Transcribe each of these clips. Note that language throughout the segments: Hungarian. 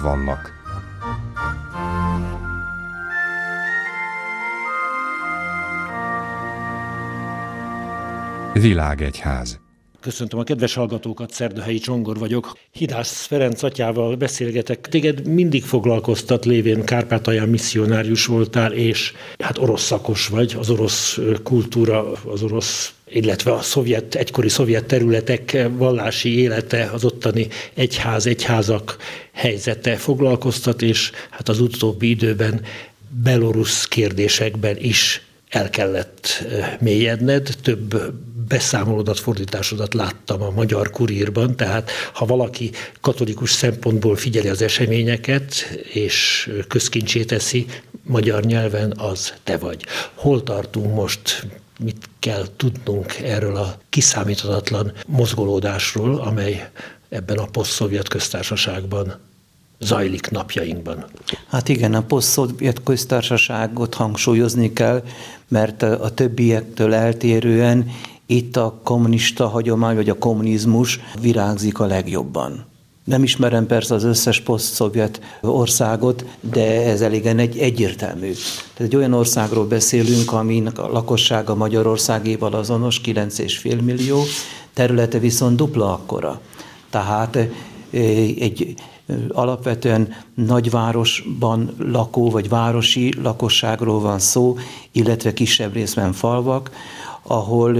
gondjaink vannak. Világegyház Köszöntöm a kedves hallgatókat, Szerdahelyi Csongor vagyok. Hidász Ferenc atyával beszélgetek. Téged mindig foglalkoztat lévén Kárpátalján misszionárius voltál, és hát orosz szakos vagy, az orosz kultúra, az orosz illetve a szovjet, egykori szovjet területek vallási élete, az ottani egyház, egyházak helyzete foglalkoztat, és hát az utóbbi időben belorusz kérdésekben is el kellett mélyedned, több beszámolódat, fordításodat láttam a Magyar Kurírban, tehát ha valaki katolikus szempontból figyeli az eseményeket, és közkincsé teszi magyar nyelven, az te vagy. Hol tartunk most, mit kell tudnunk erről a kiszámíthatatlan mozgolódásról, amely ebben a poszt köztársaságban zajlik napjainkban. Hát igen, a poszt köztársaságot hangsúlyozni kell, mert a többiektől eltérően itt a kommunista hagyomány, vagy a kommunizmus virágzik a legjobban. Nem ismerem persze az összes poszt-szovjet országot, de ez elégen egy egyértelmű. Tehát egy olyan országról beszélünk, aminek a lakossága Magyarországéval azonos, 9,5 millió, területe viszont dupla akkora. Tehát eh, egy eh, alapvetően nagyvárosban lakó vagy városi lakosságról van szó, illetve kisebb részben falvak, ahol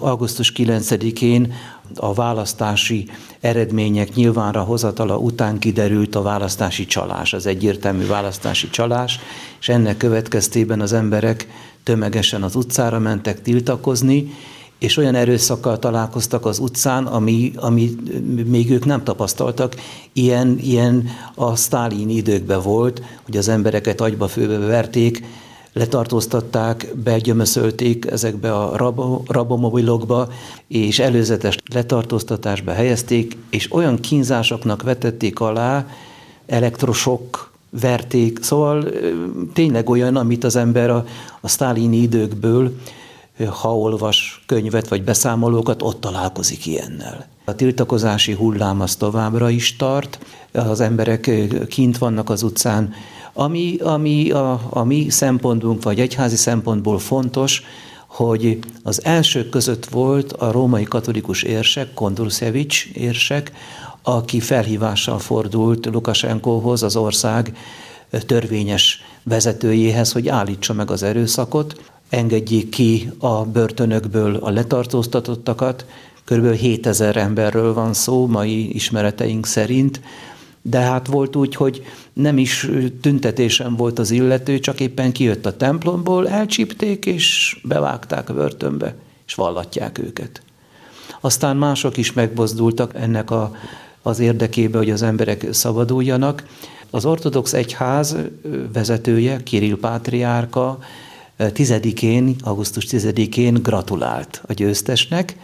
augusztus 9-én a választási eredmények nyilvánra hozatala után kiderült a választási csalás, az egyértelmű választási csalás, és ennek következtében az emberek tömegesen az utcára mentek tiltakozni, és olyan erőszakkal találkoztak az utcán, ami, ami még ők nem tapasztaltak. Ilyen, ilyen a sztálin időkben volt, hogy az embereket agyba főbe verték, letartóztatták, begyömöszölték ezekbe a rabo, rabomobilokba, és előzetes letartóztatásba helyezték, és olyan kínzásoknak vetették alá, elektrosok verték, szóval tényleg olyan, amit az ember a, a sztálini időkből, ha olvas könyvet vagy beszámolókat, ott találkozik ilyennel. A tiltakozási hullám az továbbra is tart, az emberek kint vannak az utcán, ami, ami a, a mi szempontunk, vagy egyházi szempontból fontos, hogy az elsők között volt a római katolikus érsek, Kondruszjevics érsek, aki felhívással fordult Lukasenkóhoz, az ország törvényes vezetőjéhez, hogy állítsa meg az erőszakot, engedjék ki a börtönökből a letartóztatottakat, kb. 7000 emberről van szó mai ismereteink szerint, de hát volt úgy, hogy nem is tüntetésen volt az illető, csak éppen kijött a templomból, elcsípték és bevágták a börtönbe, és vallatják őket. Aztán mások is megbozdultak ennek a, az érdekébe, hogy az emberek szabaduljanak. Az ortodox egyház vezetője, Kirill Pátriárka, 10-én, augusztus 10-én gratulált a győztesnek,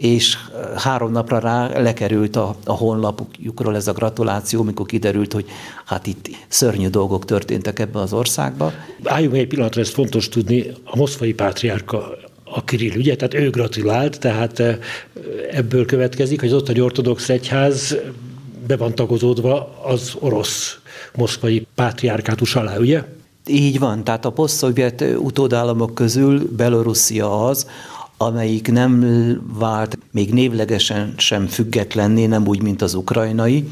és három napra rá lekerült a, a honlapjukról ez a gratuláció, mikor kiderült, hogy hát itt szörnyű dolgok történtek ebben az országban. Álljunk egy pillanatra, ez fontos tudni, a moszkvai pátriárka a Kirill ügye, tehát ő gratulált, tehát ebből következik, hogy az ottani ortodox egyház be van tagozódva az orosz moszkvai pátriárkátus alá, ugye? Így van, tehát a posztszovjet utódállamok közül Belorusszia az, amelyik nem vált még névlegesen sem függetlenné, nem úgy, mint az ukrajnai,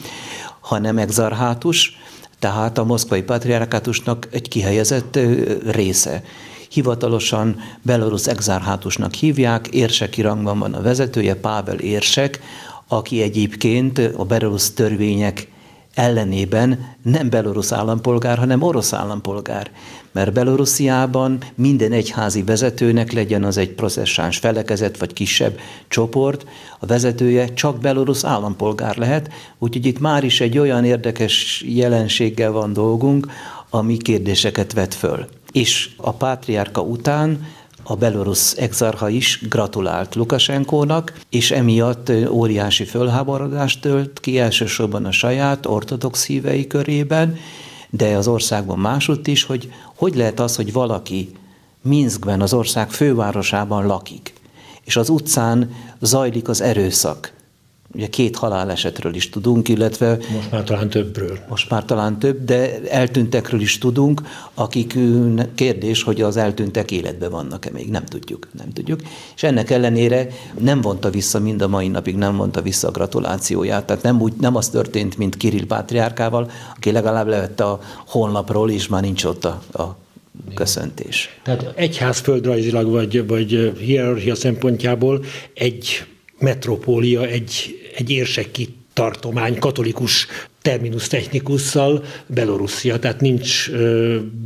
hanem exarhátus, tehát a moszkvai patriarkátusnak egy kihelyezett része. Hivatalosan belorusz exarhátusnak hívják, érseki rangban van a vezetője, Pável érsek, aki egyébként a belorusz törvények ellenében nem belorusz állampolgár, hanem orosz állampolgár. Mert Belorussziában minden egyházi vezetőnek legyen az egy processáns felekezet vagy kisebb csoport, a vezetője csak belorusz állampolgár lehet, úgyhogy itt már is egy olyan érdekes jelenséggel van dolgunk, ami kérdéseket vet föl. És a pátriárka után a belorusz exarha is gratulált Lukasenkónak, és emiatt óriási fölháborodást tölt ki elsősorban a saját ortodox hívei körében, de az országban másutt is, hogy hogy lehet az, hogy valaki Minskben, az ország fővárosában lakik, és az utcán zajlik az erőszak, Ugye két halálesetről is tudunk, illetve... Most már talán többről. Most már talán több, de eltűntekről is tudunk, akik kérdés, hogy az eltűntek életben vannak-e még, nem tudjuk, nem tudjuk. És ennek ellenére nem vonta vissza mind a mai napig, nem vonta vissza a gratulációját. Tehát nem, úgy, nem az történt, mint Kirill Pátriárkával, aki legalább levette a honlapról, és már nincs ott a, a köszöntés. Tehát egyház földrajzilag vagy, vagy hierarchia szempontjából egy metropólia, egy, egy érseki tartomány katolikus terminus technikusszal Belorusszia, tehát nincs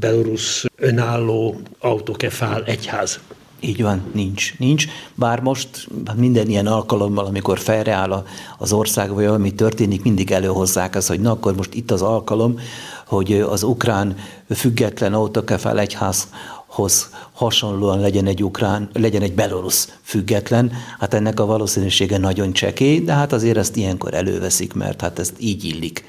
belorusz önálló autokefál egyház. Így van, nincs. Nincs, bár most minden ilyen alkalommal, amikor felreáll az ország, vagy valami történik, mindig előhozzák azt, hogy na akkor most itt az alkalom, hogy az ukrán független autokefál egyház hoz hasonlóan legyen egy ukrán, legyen egy belorusz független, hát ennek a valószínűsége nagyon csekély, de hát azért ezt ilyenkor előveszik, mert hát ezt így illik.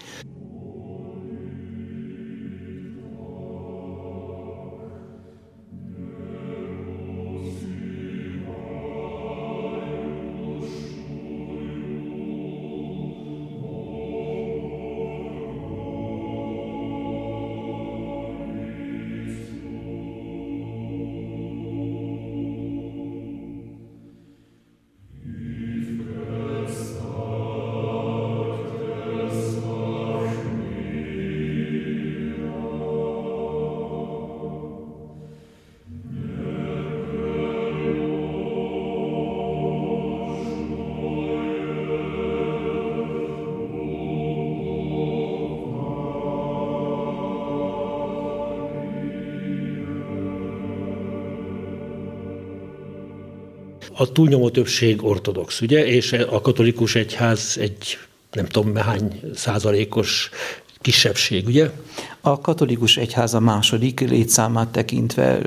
A túlnyomó többség ortodox, ugye, és a katolikus egyház egy nem tudom hány százalékos kisebbség, ugye? A katolikus egyház a második létszámát tekintve,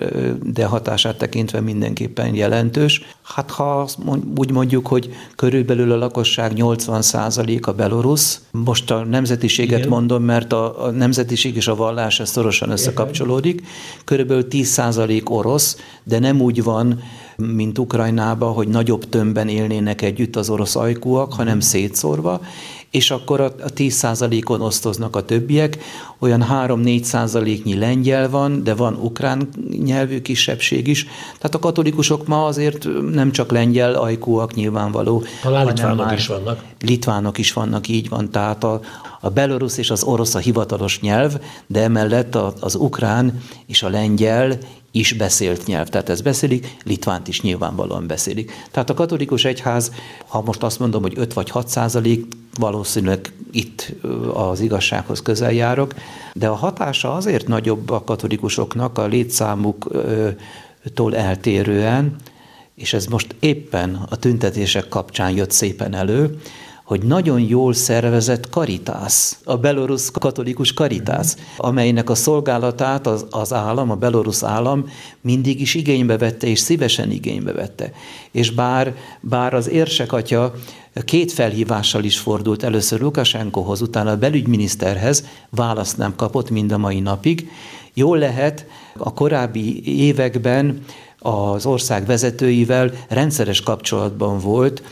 de hatását tekintve mindenképpen jelentős. Hát ha úgy mondjuk, hogy körülbelül a lakosság 80% a belorusz, most a nemzetiséget Igen. mondom, mert a, a nemzetiség és a vallás ez szorosan összekapcsolódik, körülbelül 10% orosz, de nem úgy van, mint Ukrajnában, hogy nagyobb tömbben élnének együtt az orosz ajkúak, hanem szétszórva, és akkor a 10%-on osztoznak a többiek, olyan 3-4 százaléknyi lengyel van, de van ukrán nyelvű kisebbség is. Tehát a katolikusok ma azért nem csak lengyel ajkúak nyilvánvaló. Talán litvánok is vannak. Litvánok is vannak, így van. Tehát a, a belorusz és az orosz a hivatalos nyelv, de emellett az ukrán és a lengyel is beszélt nyelv. Tehát ezt beszélik, Litvánt is nyilvánvalóan beszélik. Tehát a katolikus egyház, ha most azt mondom, hogy 5 vagy 6 százalék, valószínűleg itt az igazsághoz közel járok, de a hatása azért nagyobb a katolikusoknak a létszámuktól eltérően, és ez most éppen a tüntetések kapcsán jött szépen elő, hogy nagyon jól szervezett karitász, a belorusz katolikus karitász, amelynek a szolgálatát az, az állam, a belorusz állam mindig is igénybe vette, és szívesen igénybe vette. És bár, bár az érsek atya két felhívással is fordult először Lukasenkohoz, utána a belügyminiszterhez, választ nem kapott mind a mai napig. Jól lehet, a korábbi években az ország vezetőivel rendszeres kapcsolatban volt,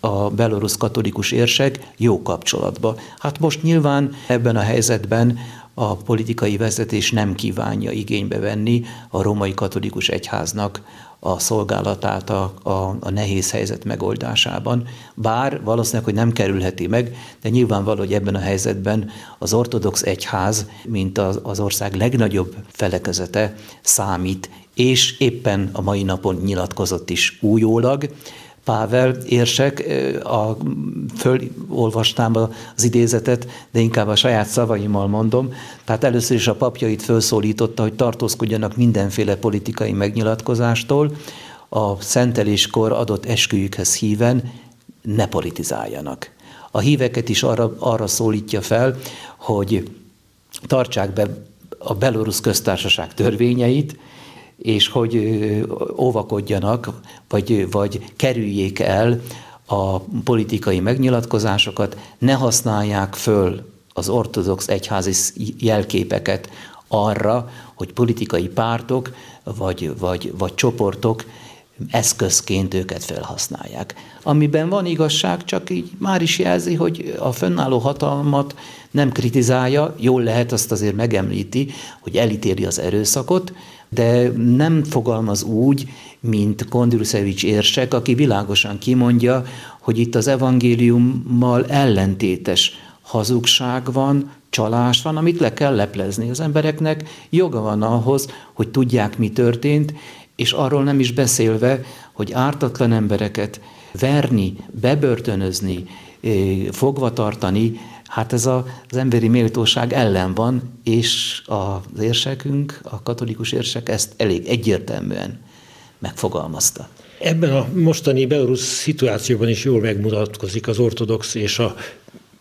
a belorusz katolikus érsek jó kapcsolatba. Hát most nyilván ebben a helyzetben a politikai vezetés nem kívánja igénybe venni a római katolikus egyháznak a szolgálatát a, a, a nehéz helyzet megoldásában. Bár valószínűleg, hogy nem kerülheti meg, de nyilvánvaló, hogy ebben a helyzetben az ortodox egyház, mint az, az ország legnagyobb felekezete számít, és éppen a mai napon nyilatkozott is újólag, Pável érsek, a, fölolvasnám az idézetet, de inkább a saját szavaimmal mondom. Tehát először is a papjait felszólította, hogy tartózkodjanak mindenféle politikai megnyilatkozástól, a szenteléskor adott esküjükhez híven ne politizáljanak. A híveket is arra, arra szólítja fel, hogy tartsák be a belorusz köztársaság törvényeit, és hogy óvakodjanak, vagy, vagy kerüljék el a politikai megnyilatkozásokat, ne használják föl az ortodox egyházi jelképeket arra, hogy politikai pártok vagy, vagy, vagy csoportok eszközként őket felhasználják. Amiben van igazság, csak így már is jelzi, hogy a fönnálló hatalmat nem kritizálja, jól lehet azt azért megemlíti, hogy elítéli az erőszakot, de nem fogalmaz úgy, mint Kondrusevics érsek, aki világosan kimondja, hogy itt az evangéliummal ellentétes hazugság van, csalás van, amit le kell leplezni. Az embereknek joga van ahhoz, hogy tudják, mi történt, és arról nem is beszélve, hogy ártatlan embereket verni, bebörtönözni, fogva tartani, hát ez az emberi méltóság ellen van, és az érsekünk, a katolikus érsek ezt elég egyértelműen megfogalmazta. Ebben a mostani belorusz szituációban is jól megmutatkozik az ortodox és a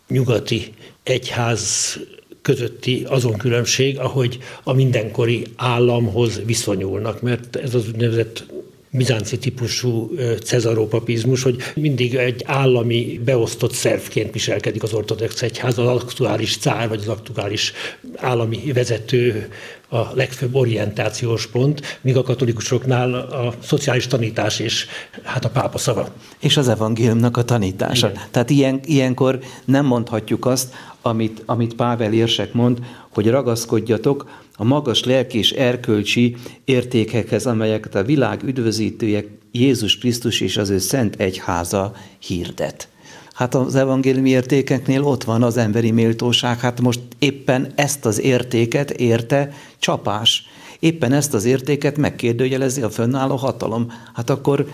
nyugati egyház közötti azon különbség, ahogy a mindenkori államhoz viszonyulnak, mert ez az úgynevezett bizánci típusú cezarópapizmus, hogy mindig egy állami beosztott szervként viselkedik az ortodox egyház, az aktuális cár vagy az aktuális állami vezető a legfőbb orientációs pont, míg a katolikusoknál a szociális tanítás és hát a pápa szava. És az evangéliumnak a tanítása. Igen. Tehát ilyen, ilyenkor nem mondhatjuk azt, amit, amit Pável érsek mond, hogy ragaszkodjatok a magas lelki és erkölcsi értékekhez, amelyeket a világ üdvözítője Jézus Krisztus és az ő szent egyháza hirdet. Hát az evangéliumi értékeknél ott van az emberi méltóság, hát most éppen ezt az értéket érte csapás. Éppen ezt az értéket megkérdőjelezi a fönnálló hatalom. Hát akkor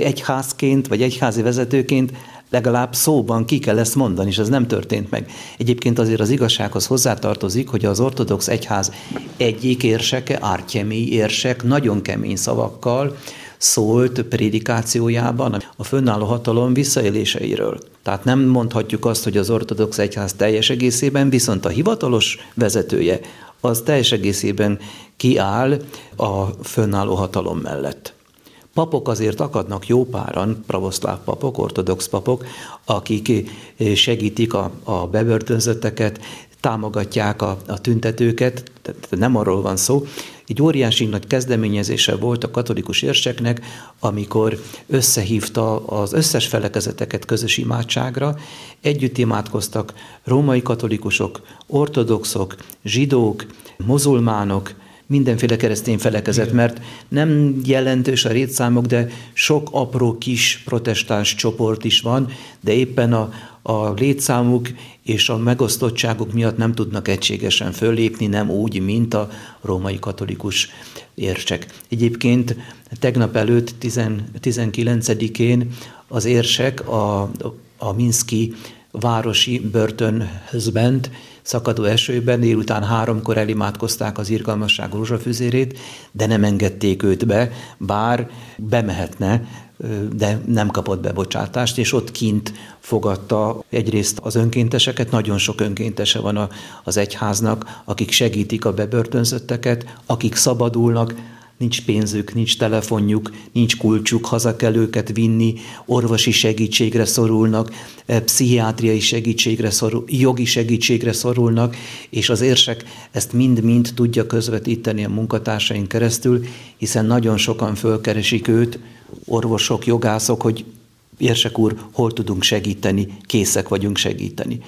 egyházként, vagy egyházi vezetőként legalább szóban ki kell ezt mondani, és ez nem történt meg. Egyébként azért az igazsághoz hozzátartozik, hogy az ortodox egyház egyik érseke, Ártyemi érsek, nagyon kemény szavakkal szólt prédikációjában a fönnálló hatalom visszaéléseiről. Tehát nem mondhatjuk azt, hogy az ortodox egyház teljes egészében, viszont a hivatalos vezetője az teljes egészében kiáll a fönnálló hatalom mellett. Papok azért akadnak jó páran, pravoszláv papok, ortodox papok, akik segítik a, a bebörtönzötteket, támogatják a, a tüntetőket, tehát nem arról van szó. Egy óriási nagy kezdeményezése volt a katolikus érseknek, amikor összehívta az összes felekezeteket közös imádságra, együtt imádkoztak római katolikusok, ortodoxok, zsidók, muzulmánok, mindenféle keresztény felekezet, mert nem jelentős a rétszámok, de sok apró kis protestáns csoport is van, de éppen a, a létszámuk és a megosztottságuk miatt nem tudnak egységesen föllépni, nem úgy, mint a római katolikus érsek. Egyébként tegnap előtt, 19-én az érsek a, a Minszki városi börtönhöz ment, szakadó esőben, délután háromkor elimádkozták az irgalmasság rózsafüzérét, de nem engedték őt be, bár bemehetne, de nem kapott bebocsátást, és ott kint fogadta egyrészt az önkénteseket, nagyon sok önkéntese van az egyháznak, akik segítik a bebörtönzötteket, akik szabadulnak, nincs pénzük, nincs telefonjuk, nincs kulcsuk, haza kell őket vinni, orvosi segítségre szorulnak, eh, pszichiátriai segítségre szorul, jogi segítségre szorulnak, és az érsek ezt mind-mind tudja közvetíteni a munkatársaink keresztül, hiszen nagyon sokan fölkeresik őt, orvosok, jogászok, hogy érsek úr, hol tudunk segíteni, készek vagyunk segíteni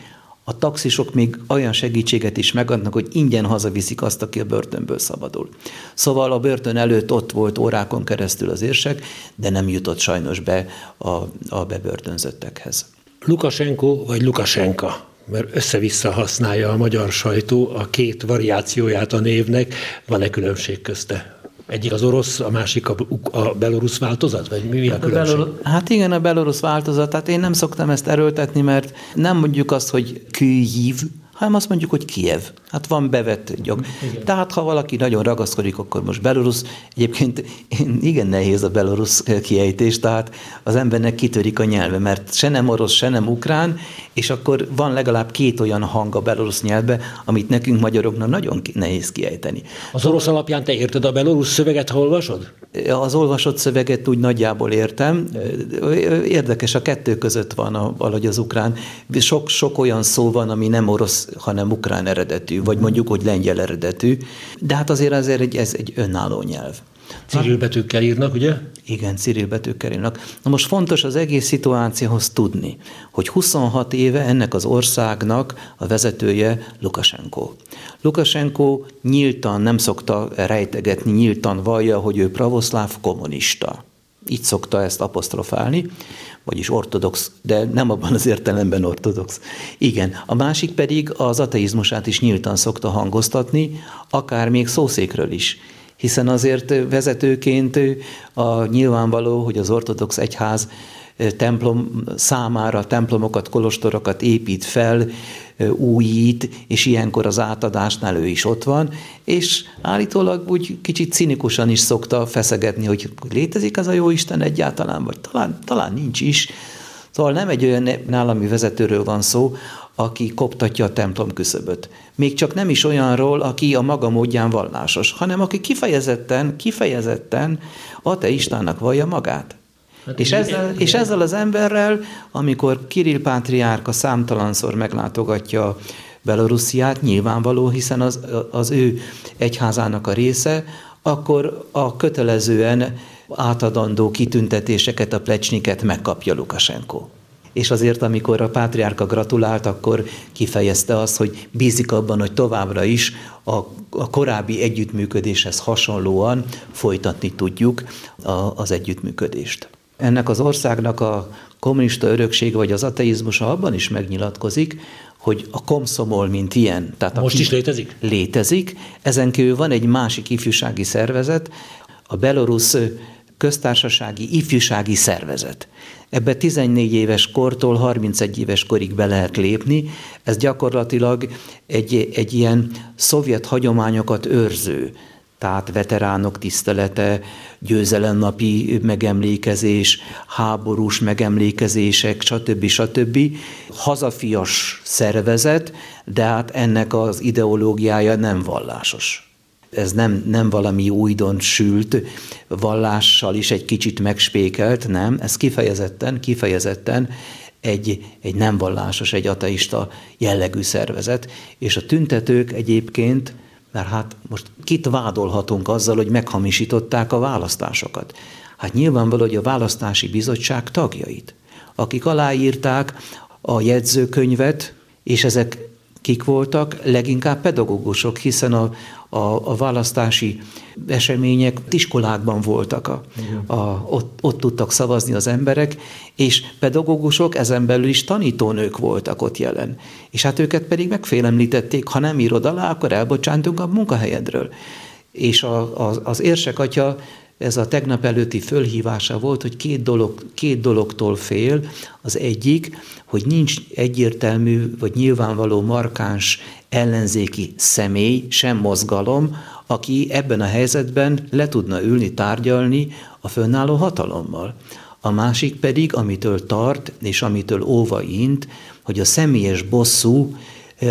a taxisok még olyan segítséget is megadnak, hogy ingyen hazaviszik azt, aki a börtönből szabadul. Szóval a börtön előtt ott volt órákon keresztül az érsek, de nem jutott sajnos be a, a bebörtönzöttekhez. Lukasenko vagy Lukasenka? mert össze-vissza használja a magyar sajtó a két variációját a névnek, van-e különbség közte? Egyik az orosz, a másik a, a belorusz változat? Vagy mi a hát különbség? A belor- hát igen, a belorusz változat. Tehát én nem szoktam ezt erőltetni, mert nem mondjuk azt, hogy Kyiv, hanem azt mondjuk, hogy Kiev. Hát van bevett jog. Igen. Tehát ha valaki nagyon ragaszkodik, akkor most belorusz. Egyébként igen nehéz a belorusz kiejtés, tehát az embernek kitörik a nyelve, mert se nem orosz, se nem ukrán, és akkor van legalább két olyan hang a belorusz nyelvbe, amit nekünk magyaroknak nagyon nehéz kiejteni. Az orosz alapján te érted a belorusz szöveget, ha olvasod? Az olvasott szöveget úgy nagyjából értem. Érdekes, a kettő között van a, valahogy az ukrán. Sok, sok olyan szó van, ami nem orosz, hanem ukrán eredetű, vagy mondjuk, hogy lengyel eredetű, de hát azért azért egy, ez egy önálló nyelv. Cirilbetűkkel írnak, ugye? Igen, cirilbetűkkel írnak. Na most fontos az egész szituációhoz tudni, hogy 26 éve ennek az országnak a vezetője Lukasenko. Lukasenko nyíltan nem szokta rejtegetni, nyíltan vallja, hogy ő pravoszláv kommunista. Így szokta ezt apostrofálni, vagyis ortodox, de nem abban az értelemben ortodox. Igen, a másik pedig az ateizmusát is nyíltan szokta hangoztatni, akár még szószékről is hiszen azért vezetőként a nyilvánvaló, hogy az ortodox egyház templom számára templomokat, kolostorokat épít fel, újít, és ilyenkor az átadásnál ő is ott van, és állítólag úgy kicsit cinikusan is szokta feszegetni, hogy létezik az a jó Isten egyáltalán, vagy talán, talán nincs is. Szóval nem egy olyan állami vezetőről van szó, aki koptatja a templom küszöböt. Még csak nem is olyanról, aki a maga módján vallásos, hanem aki kifejezetten, kifejezetten ateistának vallja magát. Hát és, ezzel, és ezzel az emberrel, amikor Kirill Pátriárka számtalanszor meglátogatja Belorussziát, nyilvánvaló, hiszen az, az ő egyházának a része, akkor a kötelezően átadandó kitüntetéseket, a plecsniket megkapja Lukasenko és azért, amikor a pátriárka gratulált, akkor kifejezte azt, hogy bízik abban, hogy továbbra is a, a korábbi együttműködéshez hasonlóan folytatni tudjuk a, az együttműködést. Ennek az országnak a kommunista örökség vagy az ateizmusa abban is megnyilatkozik, hogy a komszomol, mint ilyen. Tehát Most is létezik? Létezik. Ezen kívül van egy másik ifjúsági szervezet, a Belarus köztársasági ifjúsági szervezet. Ebbe 14 éves kortól 31 éves korig be lehet lépni. Ez gyakorlatilag egy, egy ilyen szovjet hagyományokat őrző, tehát veteránok tisztelete, győzelemnapi megemlékezés, háborús megemlékezések, stb. stb. Hazafias szervezet, de hát ennek az ideológiája nem vallásos ez nem, nem valami újdonsült vallással is egy kicsit megspékelt, nem, ez kifejezetten, kifejezetten egy, egy nem vallásos, egy ateista jellegű szervezet, és a tüntetők egyébként, mert hát most kit vádolhatunk azzal, hogy meghamisították a választásokat? Hát nyilvánvaló, hogy a választási bizottság tagjait, akik aláírták a jegyzőkönyvet, és ezek kik voltak? Leginkább pedagógusok, hiszen a, a, a választási események iskolákban voltak, a, a, ott, ott tudtak szavazni az emberek, és pedagógusok ezen belül is tanítónők voltak ott jelen. És hát őket pedig megfélemlítették, ha nem írod alá, akkor elbocsántunk a munkahelyedről. És a, a, az érsek atya ez a tegnap előtti fölhívása volt, hogy két, dolog, két dologtól fél. Az egyik, hogy nincs egyértelmű vagy nyilvánvaló markáns ellenzéki személy, sem mozgalom, aki ebben a helyzetben le tudna ülni, tárgyalni a fönnálló hatalommal. A másik pedig, amitől tart, és amitől óva int, hogy a személyes bosszú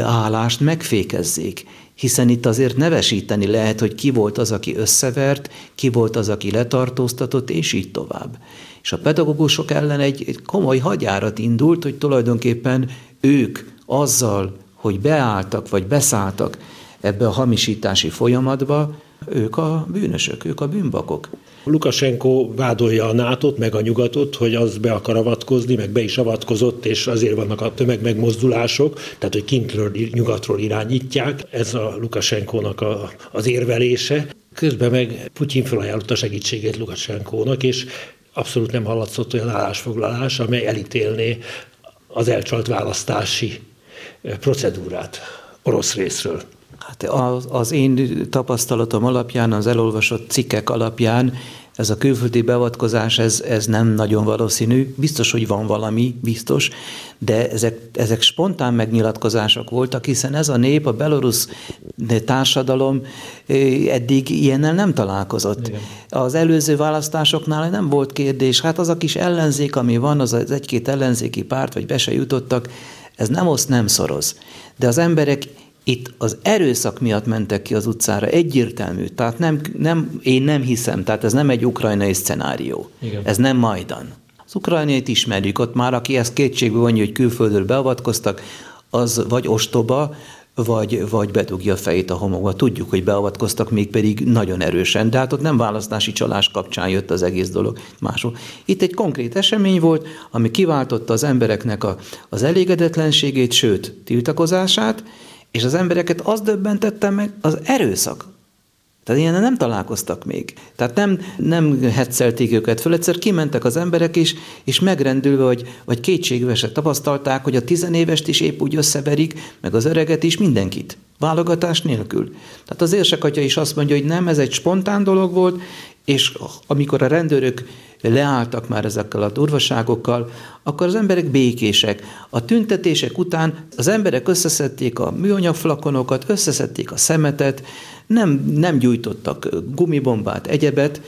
állást megfékezzék, hiszen itt azért nevesíteni lehet, hogy ki volt az, aki összevert, ki volt az, aki letartóztatott, és így tovább. És a pedagógusok ellen egy, egy komoly hagyárat indult, hogy tulajdonképpen ők azzal, hogy beálltak vagy beszálltak ebbe a hamisítási folyamatba, ők a bűnösök, ők a bűnbakok. Lukasenko vádolja a nato meg a nyugatot, hogy az be akar avatkozni, meg be is avatkozott, és azért vannak a tömegmegmozdulások, tehát hogy kintről, nyugatról irányítják. Ez a Lukasenkónak a, az érvelése. Közben meg Putyin felajánlotta segítségét Lukasenkónak, és abszolút nem hallatszott olyan állásfoglalás, amely elítélné az elcsalt választási procedúrát orosz részről. Hát az, az én tapasztalatom alapján, az elolvasott cikkek alapján ez a külföldi beavatkozás, ez, ez nem nagyon valószínű. Biztos, hogy van valami, biztos, de ezek, ezek spontán megnyilatkozások voltak, hiszen ez a nép, a belorusz társadalom eddig ilyennel nem találkozott. Igen. Az előző választásoknál nem volt kérdés, hát az a kis ellenzék, ami van, az, egy-két ellenzéki párt, vagy be se jutottak, ez nem oszt, nem szoroz. De az emberek itt az erőszak miatt mentek ki az utcára, egyértelmű. Tehát nem, nem, én nem hiszem, tehát ez nem egy ukrajnai szcenárió. Igen. Ez nem Majdan. Az ukrajnait ismerjük, ott már aki ezt kétségbe vonja, hogy külföldről beavatkoztak, az vagy ostoba, vagy, vagy bedugja a fejét a homokba. Tudjuk, hogy beavatkoztak még pedig nagyon erősen, de hát ott nem választási csalás kapcsán jött az egész dolog máshol. Itt egy konkrét esemény volt, ami kiváltotta az embereknek a, az elégedetlenségét, sőt, tiltakozását, és az embereket az döbbentette meg, az erőszak, tehát ilyen nem találkoztak még. Tehát nem, nem hetszelték őket föl, egyszer kimentek az emberek is, és megrendülve, vagy, vagy kétségvesek tapasztalták, hogy a tizenévest is épp úgy összeverik, meg az öreget is, mindenkit. Válogatás nélkül. Tehát az érsekatya is azt mondja, hogy nem, ez egy spontán dolog volt, és amikor a rendőrök leálltak már ezekkel a durvaságokkal, akkor az emberek békések. A tüntetések után az emberek összeszedték a műanyagflakonokat, összeszedték a szemetet, nem, nem gyújtottak gumibombát, egyebet,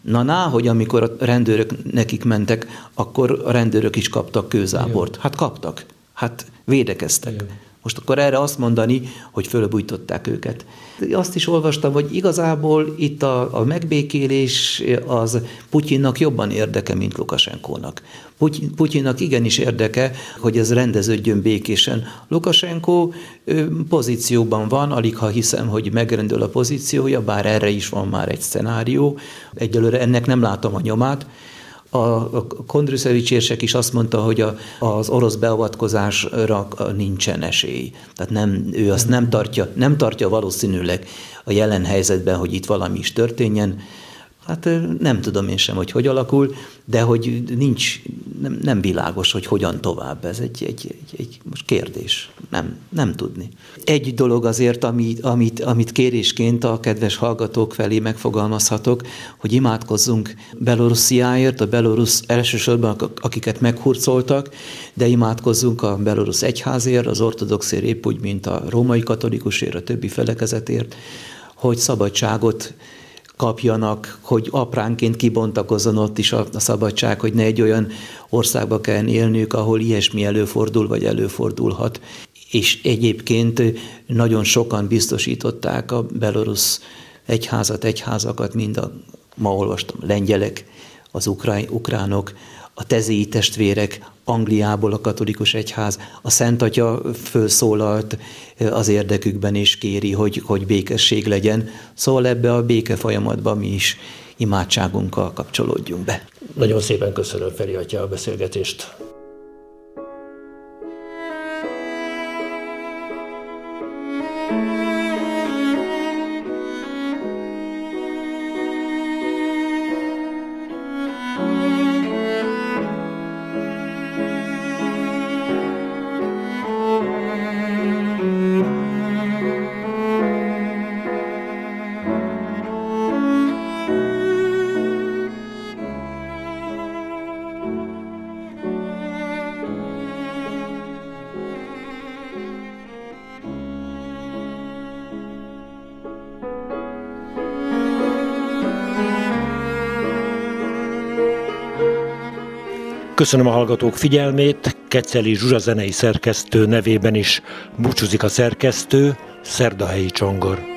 Na, ná, hogy amikor a rendőrök nekik mentek, akkor a rendőrök is kaptak kőzábort. Hát kaptak. Hát védekeztek. Igen. Most akkor erre azt mondani, hogy fölbújtották őket. Azt is olvastam, hogy igazából itt a, a megbékélés az Putyinnak jobban érdeke, mint Lukasenkónak. Putyinnak igenis érdeke, hogy ez rendeződjön békésen. Lukasenko pozícióban van, alig ha hiszem, hogy megrendül a pozíciója, bár erre is van már egy szenárió. Egyelőre ennek nem látom a nyomát, a Kondruszevics érsek is azt mondta, hogy a, az orosz beavatkozásra nincsen esély. Tehát nem, ő azt nem tartja, nem tartja valószínűleg a jelen helyzetben, hogy itt valami is történjen. Hát nem tudom én sem, hogy hogy alakul, de hogy nincs, nem, nem világos, hogy hogyan tovább. Ez egy, egy, egy, egy most kérdés. Nem, nem tudni. Egy dolog azért, amit, amit, amit kérésként a kedves hallgatók felé megfogalmazhatok, hogy imádkozzunk Belorussziáért, a belorusz elsősorban akiket meghurcoltak, de imádkozzunk a belorusz egyházért, az ortodoxért épp úgy, mint a római katolikusért, a többi felekezetért, hogy szabadságot kapjanak, hogy apránként kibontakozzon ott is a, a szabadság, hogy ne egy olyan országba kell élniük, ahol ilyesmi előfordul, vagy előfordulhat. És egyébként nagyon sokan biztosították a belorusz egyházat, egyházakat, mind a, ma olvastam, lengyelek, az ukrán, ukránok, a tezéi testvérek, Angliából a katolikus egyház, a Szent Atya fölszólalt az érdekükben és kéri, hogy, hogy békesség legyen. Szóval ebbe a béke folyamatban mi is imádságunkkal kapcsolódjunk be. Nagyon szépen köszönöm Feri Atya a beszélgetést. Köszönöm a hallgatók figyelmét, Keceli Zsuzsa zenei szerkesztő nevében is búcsúzik a szerkesztő, Szerdahelyi Csongor.